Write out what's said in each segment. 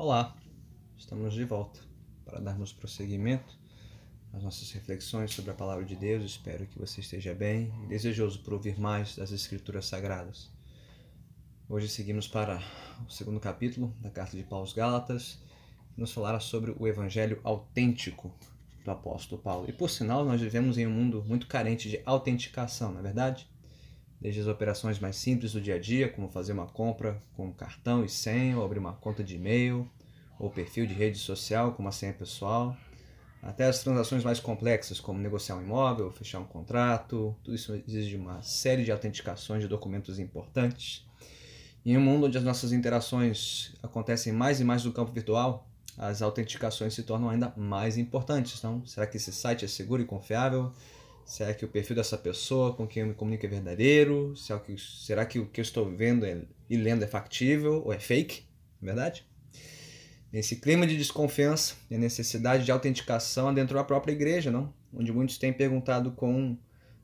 Olá, estamos de volta para darmos prosseguimento às nossas reflexões sobre a palavra de Deus. Espero que você esteja bem e desejoso por ouvir mais das Escrituras Sagradas. Hoje seguimos para o segundo capítulo da carta de Paulo aos Gálatas, que nos falará sobre o evangelho autêntico do apóstolo Paulo. E por sinal, nós vivemos em um mundo muito carente de autenticação, não é verdade? desde as operações mais simples do dia a dia, como fazer uma compra com cartão e senha, ou abrir uma conta de e-mail, ou perfil de rede social com uma senha pessoal, até as transações mais complexas, como negociar um imóvel, fechar um contrato, tudo isso exige uma série de autenticações de documentos importantes. em um mundo onde as nossas interações acontecem mais e mais no campo virtual, as autenticações se tornam ainda mais importantes. Então, será que esse site é seguro e confiável? Será que o perfil dessa pessoa com quem eu me comunico é verdadeiro? Será que, será que o que eu estou vendo é, e lendo é factível ou é fake? É verdade? Nesse clima de desconfiança e a necessidade de autenticação adentrou a própria igreja, não? Onde muitos têm perguntado com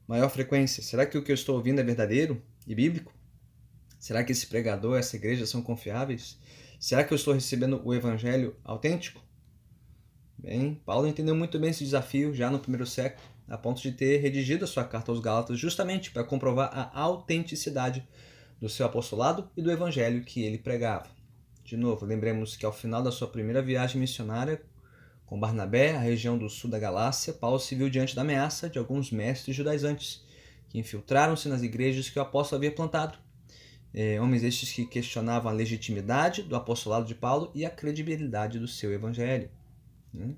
maior frequência: será que o que eu estou ouvindo é verdadeiro e bíblico? Será que esse pregador, essa igreja são confiáveis? Será que eu estou recebendo o evangelho autêntico? Bem, Paulo entendeu muito bem esse desafio já no primeiro século a ponto de ter redigido a sua carta aos Gálatas justamente para comprovar a autenticidade do seu apostolado e do evangelho que ele pregava. De novo, lembremos que ao final da sua primeira viagem missionária com Barnabé, à região do sul da Galácia, Paulo se viu diante da ameaça de alguns mestres judaizantes que infiltraram-se nas igrejas que o apóstolo havia plantado. É, homens estes que questionavam a legitimidade do apostolado de Paulo e a credibilidade do seu evangelho. Né?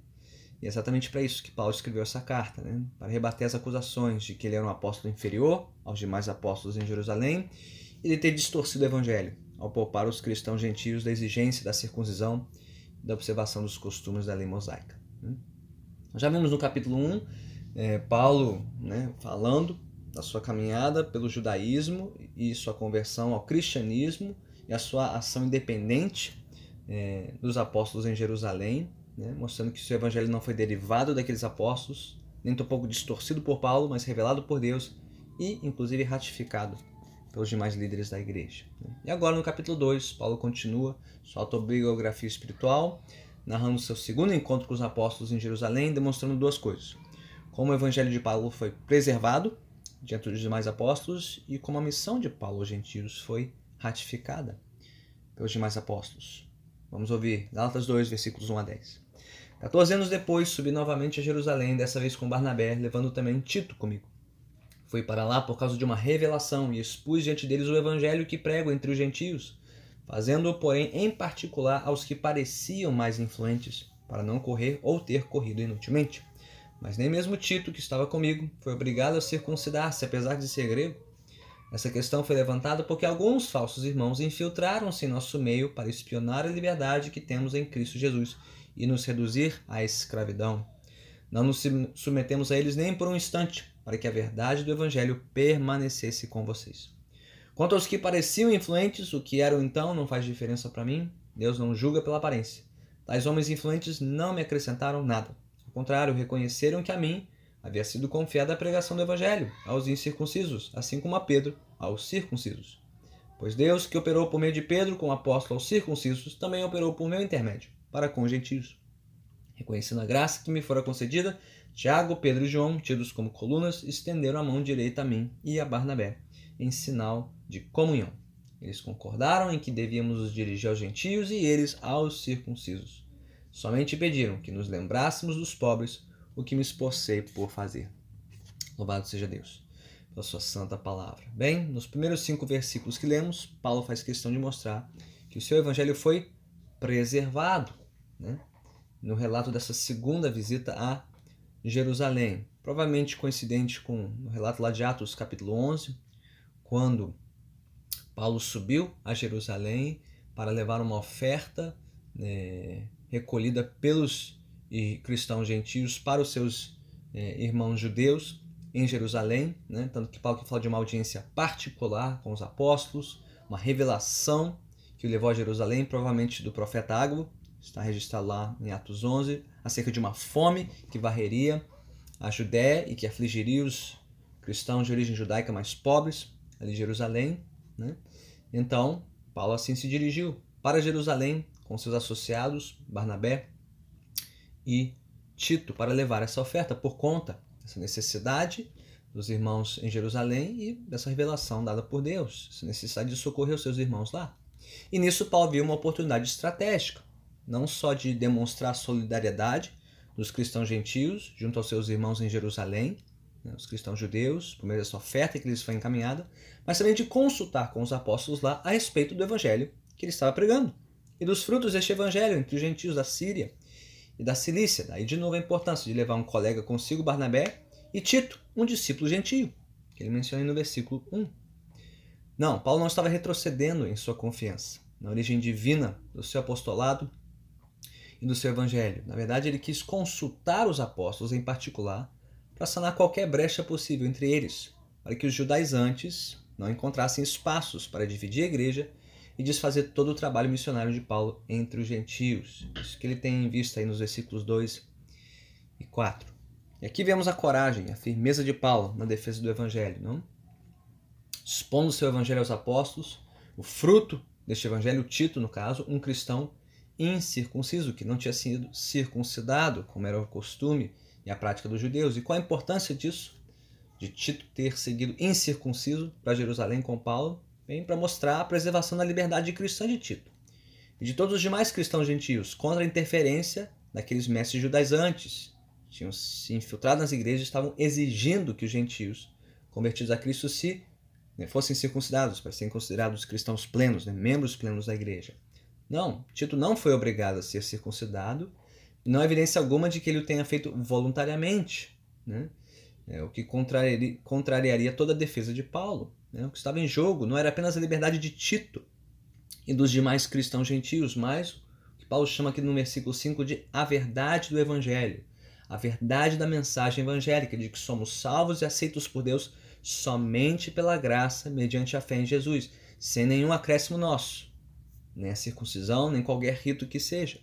E é exatamente para isso que Paulo escreveu essa carta, né? para rebater as acusações de que ele era um apóstolo inferior aos demais apóstolos em Jerusalém e de ter distorcido o evangelho ao poupar os cristãos gentios da exigência da circuncisão e da observação dos costumes da lei mosaica. Né? Já vimos no capítulo 1 é, Paulo né, falando da sua caminhada pelo judaísmo e sua conversão ao cristianismo e a sua ação independente é, dos apóstolos em Jerusalém né, mostrando que seu evangelho não foi derivado daqueles apóstolos, nem tampouco distorcido por Paulo, mas revelado por Deus e, inclusive, ratificado pelos demais líderes da igreja. Né. E agora, no capítulo 2, Paulo continua sua autobiografia espiritual, narrando seu segundo encontro com os apóstolos em Jerusalém, demonstrando duas coisas: como o evangelho de Paulo foi preservado diante dos demais apóstolos e como a missão de Paulo aos gentios foi ratificada pelos demais apóstolos. Vamos ouvir Gálatas 2, versículos 1 a 10. 14 anos depois, subi novamente a Jerusalém, dessa vez com Barnabé, levando também Tito comigo. Fui para lá por causa de uma revelação e expus diante deles o evangelho que prego entre os gentios, fazendo-o, porém, em particular aos que pareciam mais influentes, para não correr ou ter corrido inutilmente. Mas nem mesmo Tito, que estava comigo, foi obrigado a circuncidar-se, apesar de ser grego. Essa questão foi levantada porque alguns falsos irmãos infiltraram-se em nosso meio para espionar a liberdade que temos em Cristo Jesus e nos reduzir à escravidão. Não nos submetemos a eles nem por um instante, para que a verdade do Evangelho permanecesse com vocês. Quanto aos que pareciam influentes, o que eram então não faz diferença para mim. Deus não julga pela aparência. Tais homens influentes não me acrescentaram nada. Ao contrário, reconheceram que a mim havia sido confiada a pregação do Evangelho aos incircuncisos, assim como a Pedro aos circuncisos. Pois Deus, que operou por meio de Pedro com o apóstolo aos circuncisos, também operou por meu intermédio para com os gentios. Reconhecendo a graça que me fora concedida, Tiago, Pedro e João, tidos como colunas, estenderam a mão direita a mim e a Barnabé, em sinal de comunhão. Eles concordaram em que devíamos nos dirigir aos gentios e eles aos circuncisos. Somente pediram que nos lembrássemos dos pobres, o que me esforcei por fazer. Louvado seja Deus pela sua santa palavra. Bem, nos primeiros cinco versículos que lemos, Paulo faz questão de mostrar que o seu evangelho foi preservado né? No relato dessa segunda visita a Jerusalém. Provavelmente coincidente com o relato lá de Atos, capítulo 11, quando Paulo subiu a Jerusalém para levar uma oferta né, recolhida pelos cristãos gentios para os seus é, irmãos judeus em Jerusalém, né? tanto que Paulo fala de uma audiência particular com os apóstolos, uma revelação que o levou a Jerusalém, provavelmente do profeta Ágabo, está registrado lá em Atos 11, acerca de uma fome que varreria a Judéia e que afligiria os cristãos de origem judaica mais pobres, ali em Jerusalém. Né? Então, Paulo assim se dirigiu para Jerusalém com seus associados, Barnabé e Tito, para levar essa oferta por conta dessa necessidade dos irmãos em Jerusalém e dessa revelação dada por Deus, essa necessidade de socorrer os seus irmãos lá. E nisso Paulo viu uma oportunidade estratégica, não só de demonstrar solidariedade dos cristãos gentios junto aos seus irmãos em Jerusalém, né, os cristãos judeus, por meio dessa oferta que lhes foi encaminhada, mas também de consultar com os apóstolos lá a respeito do evangelho que ele estava pregando e dos frutos deste evangelho entre os gentios da Síria e da Cilícia. Daí de novo a importância de levar um colega consigo, Barnabé, e Tito, um discípulo gentio, que ele menciona no versículo 1. Não, Paulo não estava retrocedendo em sua confiança na origem divina do seu apostolado e do seu evangelho. Na verdade, ele quis consultar os apóstolos em particular para sanar qualquer brecha possível entre eles, para que os judaizantes não encontrassem espaços para dividir a igreja e desfazer todo o trabalho missionário de Paulo entre os gentios. Isso que ele tem em vista aí nos versículos 2 e 4. E aqui vemos a coragem, a firmeza de Paulo na defesa do evangelho, não? Expondo seu evangelho aos apóstolos, o fruto deste evangelho, Tito, no caso, um cristão incircunciso, que não tinha sido circuncidado, como era o costume e a prática dos judeus. E qual a importância disso? De Tito ter seguido incircunciso para Jerusalém com Paulo, bem para mostrar a preservação da liberdade cristã de Tito e de todos os demais cristãos gentios contra a interferência daqueles mestres judaizantes. Tinham se infiltrado nas igrejas e estavam exigindo que os gentios convertidos a Cristo se né, fossem circuncidados para serem considerados cristãos plenos, né, membros plenos da igreja. Não, Tito não foi obrigado a ser circuncidado não há evidência alguma de que ele o tenha feito voluntariamente, né? É, o que contrariaria, contrariaria toda a defesa de Paulo. Né? O que estava em jogo não era apenas a liberdade de Tito e dos demais cristãos gentios, mas o que Paulo chama aqui no versículo 5 de a verdade do Evangelho, a verdade da mensagem evangélica, de que somos salvos e aceitos por Deus somente pela graça, mediante a fé em Jesus, sem nenhum acréscimo nosso nem a circuncisão, nem qualquer rito que seja.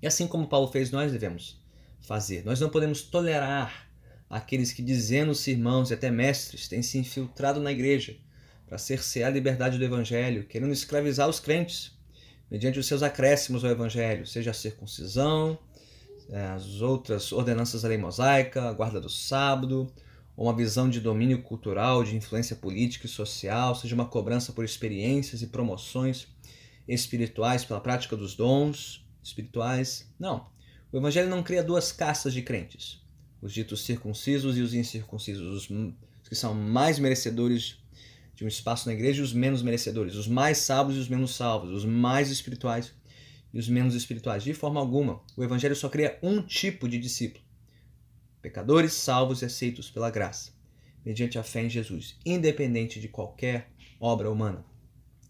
E assim como Paulo fez, nós devemos fazer. Nós não podemos tolerar aqueles que, dizendo-se irmãos e até mestres, têm se infiltrado na igreja para cercear a liberdade do evangelho, querendo escravizar os crentes mediante os seus acréscimos ao evangelho, seja a circuncisão, as outras ordenanças da lei mosaica, a guarda do sábado, ou uma visão de domínio cultural, de influência política e social, seja uma cobrança por experiências e promoções espirituais pela prática dos dons espirituais. Não. O Evangelho não cria duas castas de crentes: os ditos circuncisos e os incircuncisos, os que são mais merecedores de um espaço na igreja e os menos merecedores, os mais salvos e os menos salvos, os mais espirituais e os menos espirituais. De forma alguma, o Evangelho só cria um tipo de discípulo: pecadores salvos e aceitos pela graça, mediante a fé em Jesus, independente de qualquer obra humana.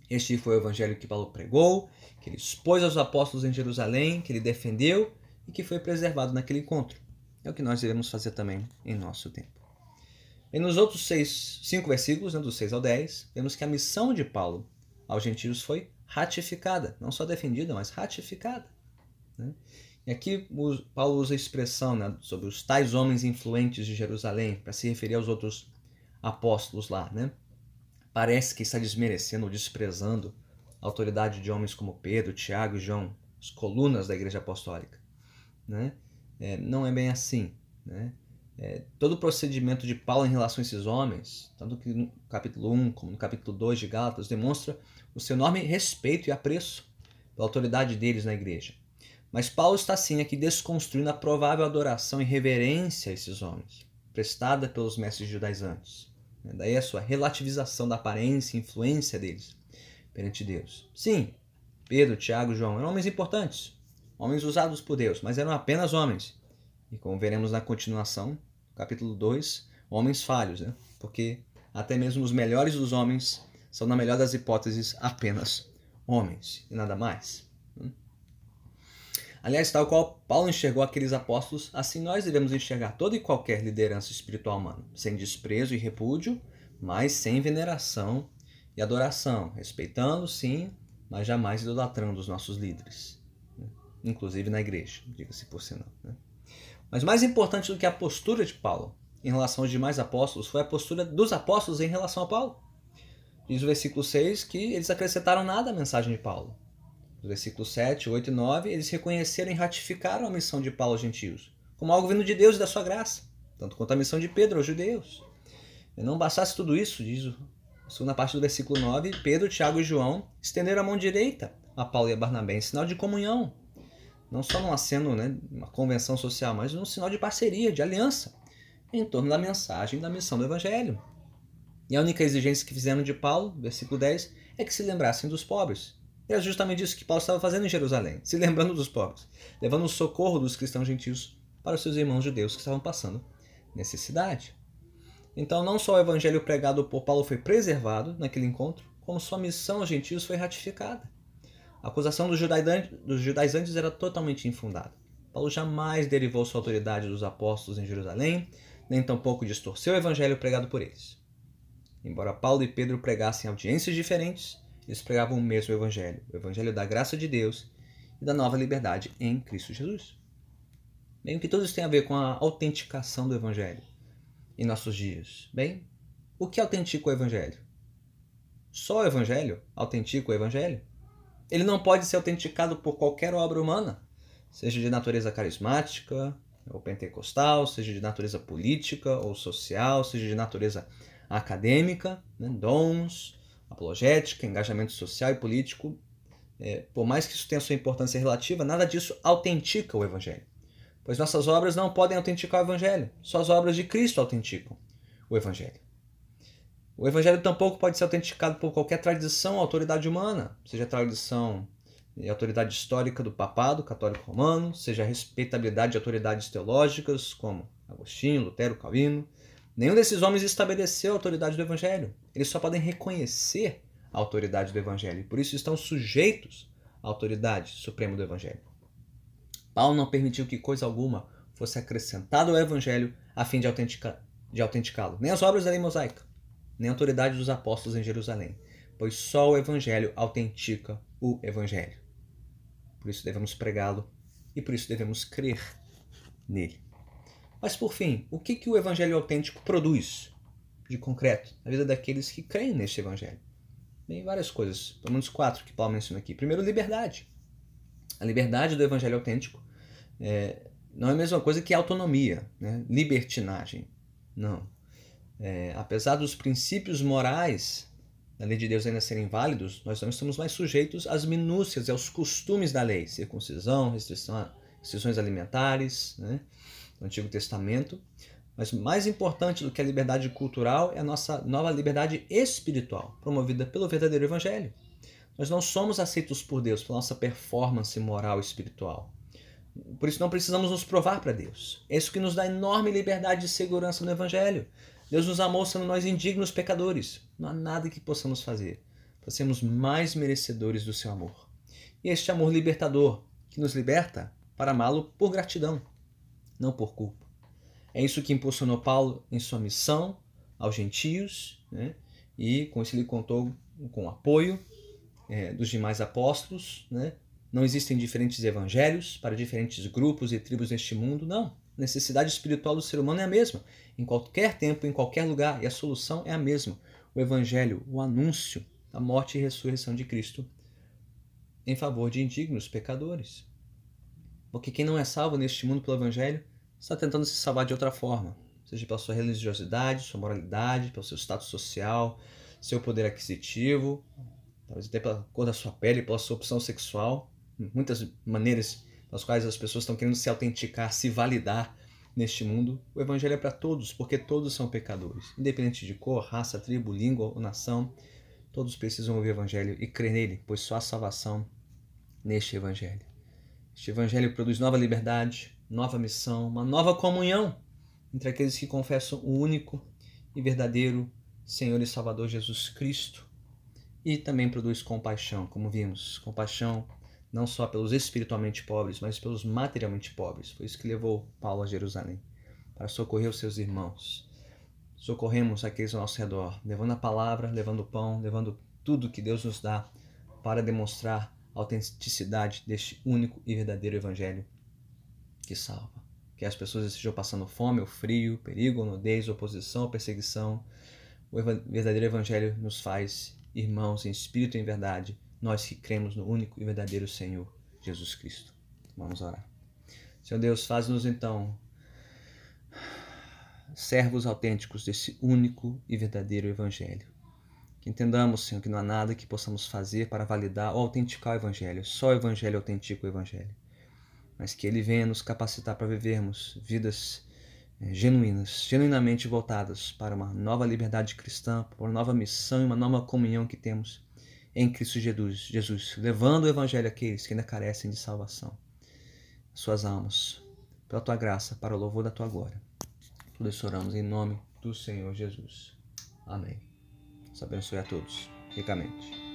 Este foi o evangelho que Paulo pregou, que ele expôs aos apóstolos em Jerusalém, que ele defendeu e que foi preservado naquele encontro. É o que nós devemos fazer também em nosso tempo. E nos outros seis, cinco versículos, né, dos 6 ao 10, vemos que a missão de Paulo aos gentios foi ratificada, não só defendida, mas ratificada. Né? E aqui Paulo usa a expressão né, sobre os tais homens influentes de Jerusalém para se referir aos outros apóstolos lá. Né? Parece que está desmerecendo ou desprezando a autoridade de homens como Pedro, Tiago e João, as colunas da Igreja Apostólica. Né? É, não é bem assim. Né? É, todo o procedimento de Paulo em relação a esses homens, tanto que no capítulo 1 como no capítulo 2 de Gálatas, demonstra o seu enorme respeito e apreço pela autoridade deles na igreja. Mas Paulo está sim aqui desconstruindo a provável adoração e reverência a esses homens, prestada pelos mestres judaizantes. Né? Daí a sua relativização da aparência e influência deles perante Deus. Sim, Pedro, Tiago e João eram homens importantes, homens usados por Deus, mas eram apenas homens. E como veremos na continuação, capítulo 2, homens falhos, né? porque até mesmo os melhores dos homens são, na melhor das hipóteses, apenas homens e nada mais. Aliás, tal qual Paulo enxergou aqueles apóstolos, assim nós devemos enxergar toda e qualquer liderança espiritual humana, sem desprezo e repúdio, mas sem veneração e adoração, respeitando, sim, mas jamais idolatrando os nossos líderes, né? inclusive na igreja, diga-se por sinal. Né? Mas mais importante do que a postura de Paulo em relação aos demais apóstolos foi a postura dos apóstolos em relação a Paulo. Diz o versículo 6 que eles acrescentaram nada à mensagem de Paulo. Versículos 7, 8 e 9, eles reconheceram e ratificaram a missão de Paulo aos gentios, como algo vindo de Deus e da sua graça, tanto quanto a missão de Pedro aos judeus. E não bastasse tudo isso, diz a segunda parte do versículo 9, Pedro, Tiago e João estenderam a mão direita a Paulo e a Barnabé em sinal de comunhão, não só num aceno, né, uma convenção social, mas num sinal de parceria, de aliança, em torno da mensagem da missão do Evangelho. E a única exigência que fizeram de Paulo, versículo 10, é que se lembrassem dos pobres. E era justamente isso que Paulo estava fazendo em Jerusalém, se lembrando dos pobres, levando o socorro dos cristãos gentios para os seus irmãos judeus que estavam passando necessidade. Então, não só o evangelho pregado por Paulo foi preservado naquele encontro, como sua missão aos gentios foi ratificada. A acusação dos judaizantes era totalmente infundada. Paulo jamais derivou sua autoridade dos apóstolos em Jerusalém, nem tampouco distorceu o evangelho pregado por eles. Embora Paulo e Pedro pregassem audiências diferentes, eles pregavam o mesmo evangelho, o evangelho da graça de Deus e da nova liberdade em Cristo Jesus. Bem, o que tudo isso tem a ver com a autenticação do evangelho em nossos dias? Bem, o que autentica o evangelho? Só o evangelho autentica o evangelho? Ele não pode ser autenticado por qualquer obra humana, seja de natureza carismática ou pentecostal, seja de natureza política ou social, seja de natureza acadêmica, né, dons, apologética, engajamento social e político. É, por mais que isso tenha sua importância relativa, nada disso autentica o Evangelho. Pois nossas obras não podem autenticar o Evangelho, só as obras de Cristo autenticam o Evangelho. O Evangelho tampouco pode ser autenticado por qualquer tradição ou autoridade humana, seja a tradição e autoridade histórica do papado católico romano, seja a respeitabilidade de autoridades teológicas como Agostinho, Lutero, Calvino, Nenhum desses homens estabeleceu a autoridade do Evangelho. Eles só podem reconhecer a autoridade do Evangelho. E por isso estão sujeitos à autoridade suprema do Evangelho. Paulo não permitiu que coisa alguma fosse acrescentada ao Evangelho a fim de, autentica, de autenticá-lo. Nem as obras da lei mosaica, nem a autoridade dos apóstolos em Jerusalém. Pois só o Evangelho autentica o Evangelho. Por isso devemos pregá-lo e por isso devemos crer nele. Mas por fim, o que, que o evangelho autêntico produz de concreto na vida daqueles que creem neste evangelho? Bem, várias coisas, pelo menos quatro que Paulo menciona aqui. Primeiro, liberdade. A liberdade do evangelho autêntico é, não é a mesma coisa que autonomia, né? libertinagem. Não. É, apesar dos princípios morais da lei de Deus ainda serem válidos, nós não estamos mais sujeitos às minúcias e aos costumes da lei, circuncisão, restrição, restrições alimentares, né? Do Antigo Testamento. Mas mais importante do que a liberdade cultural é a nossa nova liberdade espiritual, promovida pelo verdadeiro Evangelho. Nós não somos aceitos por Deus pela nossa performance moral e espiritual. Por isso não precisamos nos provar para Deus. É isso que nos dá enorme liberdade e segurança no Evangelho. Deus nos amou sendo nós indignos pecadores. Não há nada que possamos fazer para sermos mais merecedores do seu amor. E este amor libertador, que nos liberta para amá-lo por gratidão não por culpa. É isso que impulsionou Paulo em sua missão aos gentios, né? e com isso ele contou com o apoio é, dos demais apóstolos. Né? Não existem diferentes evangelhos para diferentes grupos e tribos neste mundo, não. A necessidade espiritual do ser humano é a mesma, em qualquer tempo, em qualquer lugar, e a solução é a mesma. O evangelho, o anúncio da morte e ressurreição de Cristo em favor de indignos pecadores. Porque quem não é salvo neste mundo pelo Evangelho está tentando se salvar de outra forma, seja pela sua religiosidade, sua moralidade, pelo seu status social, seu poder aquisitivo, talvez até pela cor da sua pele, pela sua opção sexual. Muitas maneiras nas quais as pessoas estão querendo se autenticar, se validar neste mundo. O Evangelho é para todos, porque todos são pecadores, independente de cor, raça, tribo, língua ou nação. Todos precisam ouvir o Evangelho e crer nele, pois só há salvação neste Evangelho. Este Evangelho produz nova liberdade, nova missão, uma nova comunhão entre aqueles que confessam o único e verdadeiro Senhor e Salvador Jesus Cristo. E também produz compaixão, como vimos, compaixão não só pelos espiritualmente pobres, mas pelos materialmente pobres. Foi isso que levou Paulo a Jerusalém, para socorrer os seus irmãos. Socorremos aqueles ao nosso redor, levando a palavra, levando o pão, levando tudo que Deus nos dá para demonstrar autenticidade deste único e verdadeiro Evangelho que salva. Que as pessoas estejam passando fome ou frio, perigo ou nudez, oposição ou perseguição. O verdadeiro Evangelho nos faz irmãos em espírito e em verdade, nós que cremos no único e verdadeiro Senhor, Jesus Cristo. Vamos orar. Senhor Deus, faz-nos então servos autênticos desse único e verdadeiro Evangelho. Que entendamos, Senhor, que não há nada que possamos fazer para validar ou autenticar o Evangelho. Só o Evangelho autentica o Evangelho. Mas que ele venha nos capacitar para vivermos vidas eh, genuínas, genuinamente voltadas para uma nova liberdade cristã, para uma nova missão e uma nova comunhão que temos em Cristo Jesus, Jesus levando o Evangelho àqueles que ainda carecem de salvação, suas almas, pela tua graça, para o louvor da tua glória. Tudo isso oramos em nome do Senhor Jesus. Amém. Deus abençoe a todos ricamente.